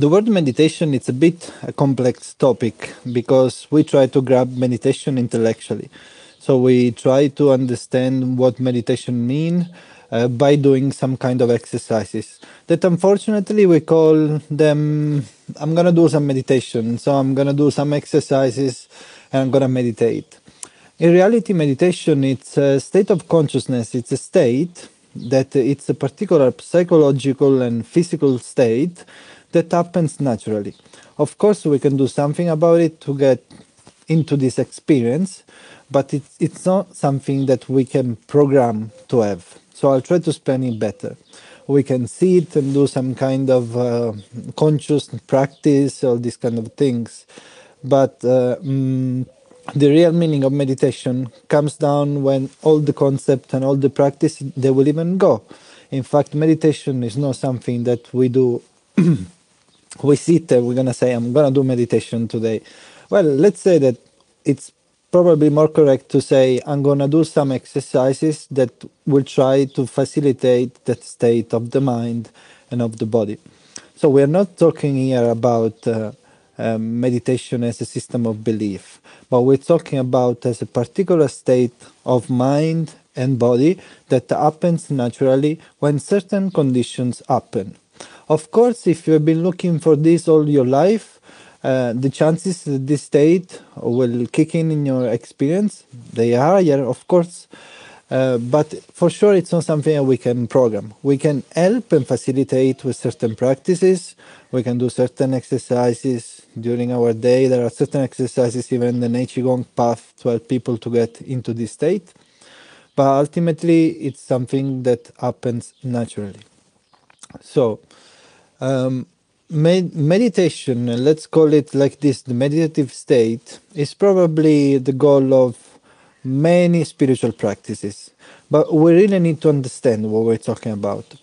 The word meditation it's a bit a complex topic because we try to grab meditation intellectually. So we try to understand what meditation mean uh, by doing some kind of exercises that unfortunately we call them I'm going to do some meditation. So I'm going to do some exercises and I'm going to meditate. In reality meditation it's a state of consciousness. It's a state that it's a particular psychological and physical state that happens naturally. Of course, we can do something about it to get into this experience, but it's, it's not something that we can program to have. So I'll try to explain it better. We can see it and do some kind of uh, conscious practice, all these kind of things. But uh, mm, the real meaning of meditation comes down when all the concept and all the practice they will even go. In fact, meditation is not something that we do we sit we're to say, I'm to do meditation today. Well, let's say that it's probably more correct to say, I'm to do some exercises that will try to facilitate that state of the mind and of the body. So we're not talking here about uh, uh, meditation as a system of belief, but we're talking about as a particular state of mind and body that happens naturally when certain conditions happen. Of course, if you have been looking for this all your life, uh, the chances that this state will kick in in your experience, they are higher, of course. Uh, but for sure, it's not something we can program. We can help and facilitate with certain practices. We can do certain exercises during our day. There are certain exercises, even the Qigong path, to help people to get into this state. But ultimately, it's something that happens naturally. So, um, med- meditation, let's call it like this, the meditative state, is probably the goal of many spiritual practices. But we really need to understand what we're talking about.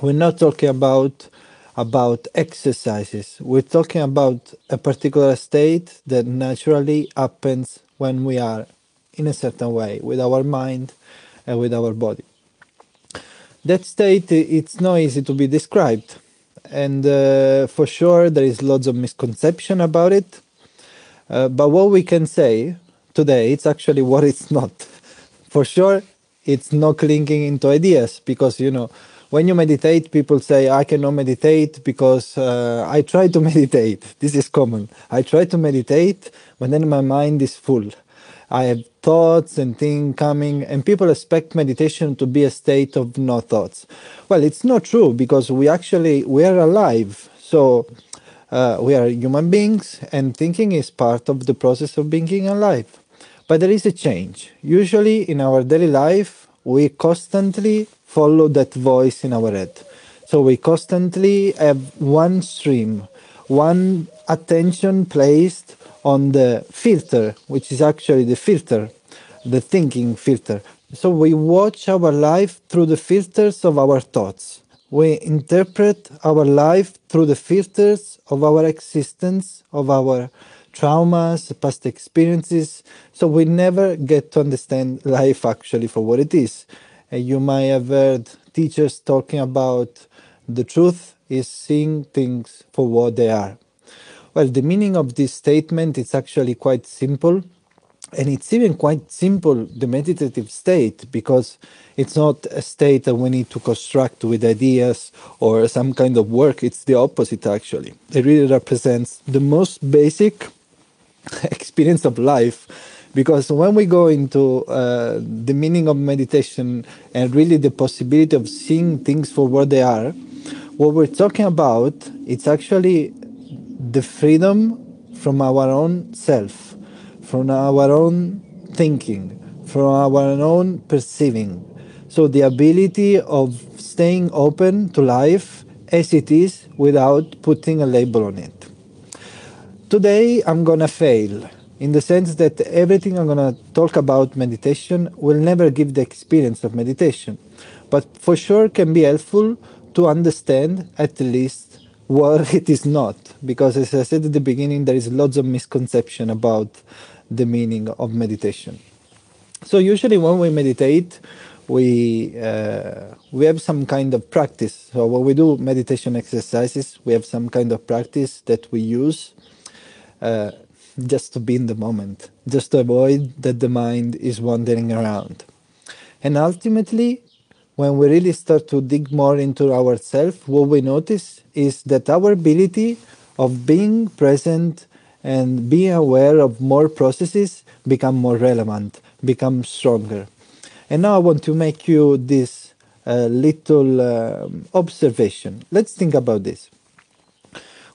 We're not talking about about exercises. We're talking about a particular state that naturally happens when we are in a certain way with our mind and with our body. That state it's not easy to be described and uh, for sure there is lots of misconception about it. Uh, but what we can say today, it's actually what it's not. For sure, it's not clinging into ideas because you know when you meditate, people say I cannot meditate because uh, I try to meditate. This is common. I try to meditate, but then my mind is full. I have thoughts and things coming, and people expect meditation to be a state of no thoughts. Well, it's not true because we actually we are alive. So uh, we are human beings, and thinking is part of the process of being alive. But there is a change. Usually, in our daily life, we constantly follow that voice in our head. So we constantly have one stream, one attention placed on the filter, which is actually the filter, the thinking filter. So we watch our life through the filters of our thoughts. We interpret our life through the filters of our existence, of our traumas, past experiences. So we never get to understand life actually for what it is. And you might have heard teachers talking about the truth is seeing things for what they are. Well, the meaning of this statement is actually quite simple. And it's even quite simple, the meditative state, because it's not a state that we need to construct with ideas or some kind of work. It's the opposite, actually. It really represents the most basic experience of life. Because when we go into uh, the meaning of meditation and really the possibility of seeing things for what they are, what we're talking about, it's actually the freedom from our own self, from our own thinking, from our own perceiving. So the ability of staying open to life as it is without putting a label on it. Today I'm gonna fail in the sense that everything I'm gonna talk about meditation will never give the experience of meditation, but for sure can be helpful to understand at least what it is not because as i said at the beginning there is lots of misconception about the meaning of meditation so usually when we meditate we uh, we have some kind of practice. So when we do meditation exercises, we have some kind of practice that we use uh, just to be in the moment, just to avoid that the mind is wandering around. And ultimately, when we really start to dig more into ourselves, what we notice is that our ability of being present and being aware of more processes become more relevant, become stronger. And now I want to make you this uh, little uh, observation. Let's think about this.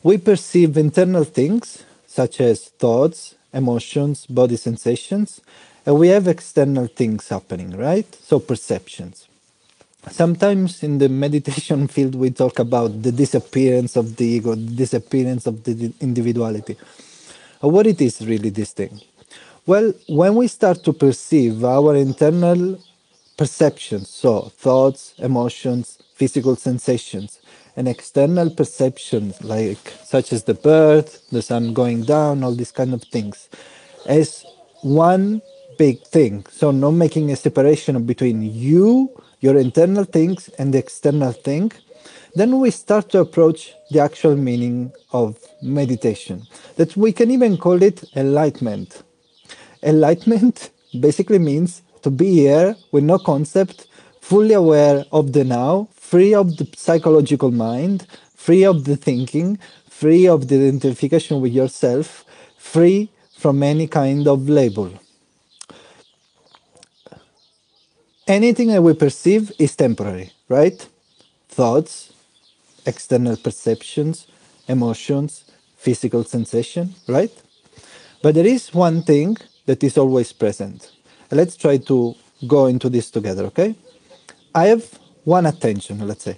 We perceive internal things such as thoughts, emotions, body sensations, and we have external things happening, right? So perceptions. Sometimes in the meditation field, we talk about the disappearance of the ego, the disappearance of the individuality. Uh, what it is really this thing? Well, when we start to perceive our internal perceptions, so thoughts, emotions, physical sensations, and external perceptions like such as the birth, the sun going down, all these kind of things, as one big thing. So not making a separation between you, your internal things, and the external thing. Then we start to approach the actual meaning of meditation. That we can even call it enlightenment. Enlightenment basically means to be here with no concept, fully aware of the now, free of the psychological mind, free of the thinking, free of the identification with yourself, free from any kind of label. Anything that we perceive is temporary, right? Thoughts, external perceptions, emotions, physical sensation, right? But there is one thing that is always present. Let's try to go into this together, okay? I have one attention, let's say.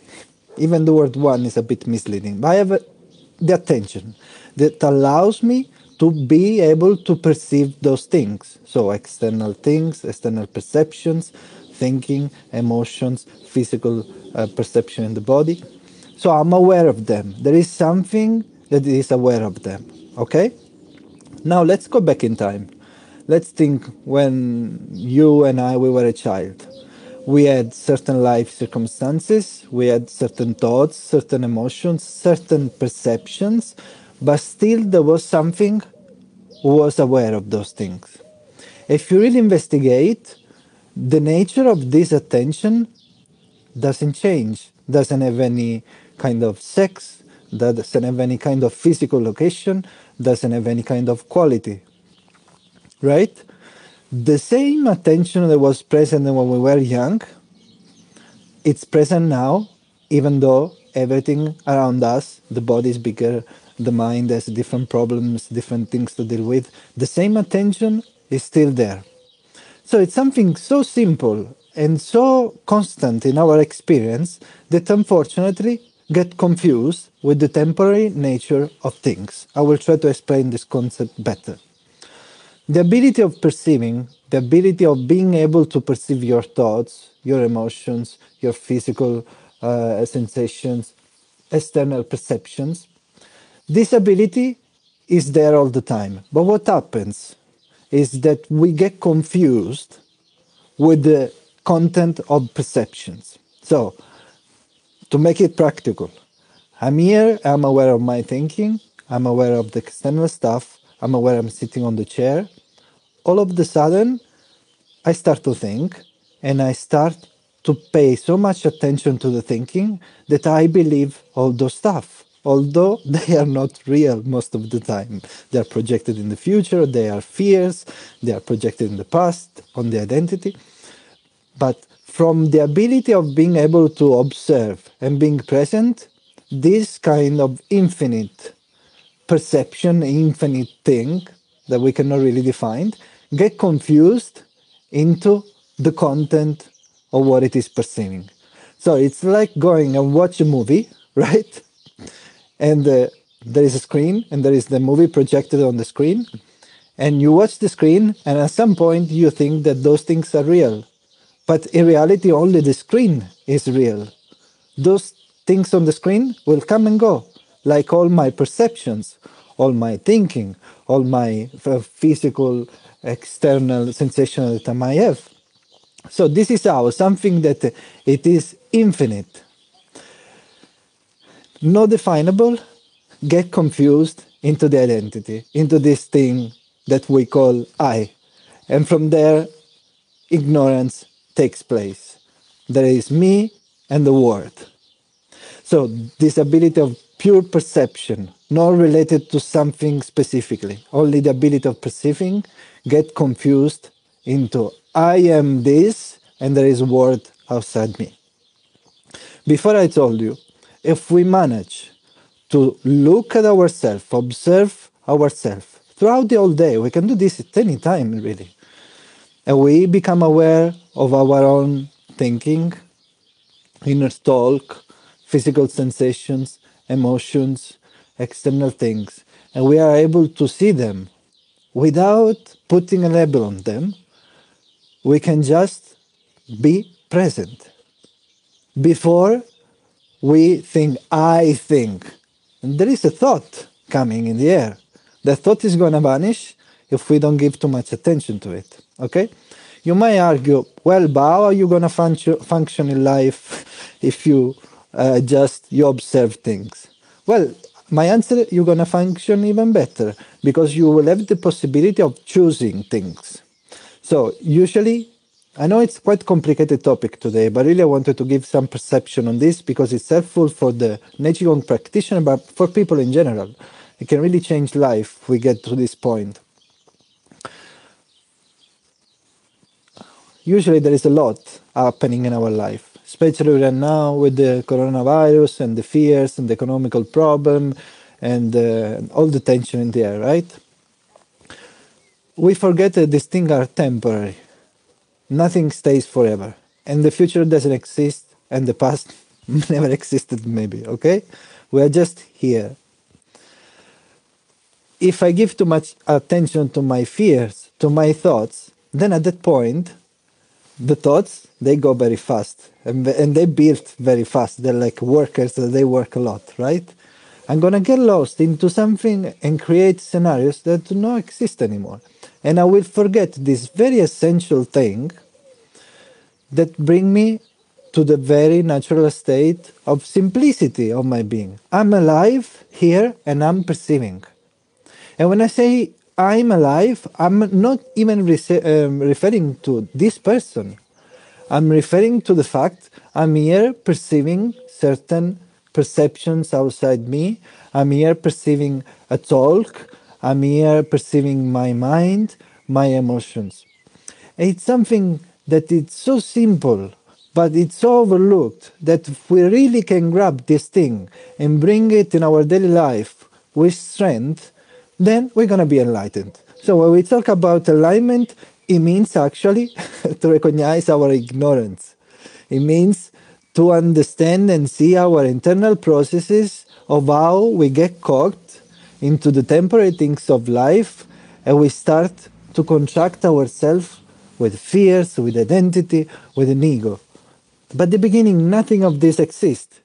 Even the word one is a bit misleading, but I have a, the attention that allows me to be able to perceive those things. So, external things, external perceptions, thinking, emotions, physical uh, perception in the body. So, I'm aware of them. There is something that is aware of them. Okay? Now, let's go back in time let's think when you and I we were a child. We had certain life circumstances, we had certain thoughts, certain emotions, certain perceptions, but still there was something who was aware of those things. If you really investigate, the nature of this attention doesn't change, doesn't have any kind of sex, doesn't have any kind of physical location, doesn't have any kind of quality right? The same attention that was present when we were young, it's present now, even though everything around us, the body is bigger, the mind has different problems, different things to deal with. The same attention is still there. So it's something so simple and so constant in our experience that unfortunately get confused with the temporary nature of things. I will try to explain this concept better. The ability of perceiving, the ability of being able to perceive your thoughts, your emotions, your physical uh, sensations, external perceptions, this ability is there all the time. But what happens is that we get confused with the content of perceptions. So, to make it practical, I'm here, I'm aware of my thinking, I'm aware of the external stuff, I'm aware I'm sitting on the chair, all of the sudden, I start to think and I start to pay so much attention to the thinking that I believe all those stuff, although they are not real most of the time. They are projected in the future, they are fears, they are projected in the past, on the identity. But from the ability of being able to observe and being present, this kind of infinite perception, infinite thing that we cannot really define, get confused into the content of what it is perceiving. So it's like going and watch a movie, right? And uh, there is a screen, and there is the movie projected on the screen, and you watch the screen, and at some point you think that those things are real, but in reality, only the screen is real. Those things on the screen will come and go, like all my perceptions, all my thinking, all my physical external sensation that I have. So this is how something that it is infinite, not definable, get confused into the identity, into this thing that we call I. And from there, ignorance takes place. There is me and the world. So this ability of pure perception, not related to something specifically, only the ability of perceiving, get confused into I am this and there is world outside me. Before I told you, if we manage to look at ourselves, observe ourselves throughout the whole day, we can do this at any time really. And we become aware of our own thinking, inner talk, physical sensations, emotions, external things, and we are able to see them without putting a label on them. We can just be present. Before we think, I think, and there is a thought coming in the air. The thought is going to vanish if we don't give too much attention to it. Okay? You may argue, well, but how are you going to function, function in life if you uh, just you observe things? Well, my answer, you're going to function even better because you will have the possibility of choosing things. So usually, I know it's quite complicated topic today, but really I wanted to give some perception on this because it's helpful for the Neigong practitioner, but for people in general. It can really change life if we get to this point. Usually there is a lot happening in our life especially right now with the coronavirus and the fears and the economical problem and uh, all the tension in the air, right? We forget that these things are temporary. Nothing stays forever. And the future doesn't exist, and the past never existed, maybe, okay? We are just here. If I give too much attention to my fears, to my thoughts, then at that point, the thoughts they go very fast and, and they build very fast they're like workers they work a lot right i'm to get lost into something and create scenarios that do not exist anymore and i will forget this very essential thing that bring me to the very natural state of simplicity of my being i'm alive here and i'm perceiving and when i say I'm alive, I'm not even um, referring to this person. I'm referring to the fact I'm here perceiving certain perceptions outside me. I'm here perceiving a talk. I'm here perceiving my mind, my emotions. It's something that it's so simple, but it's so overlooked that if we really can grab this thing and bring it in our daily life with strength, then we're going to be enlightened. So when we talk about alignment, it means actually to recognize our ignorance. It means to understand and see our internal processes of how we get caught into the temporary things of life and we start to contract ourselves with fears, with identity, with an ego. But the beginning, nothing of this exists.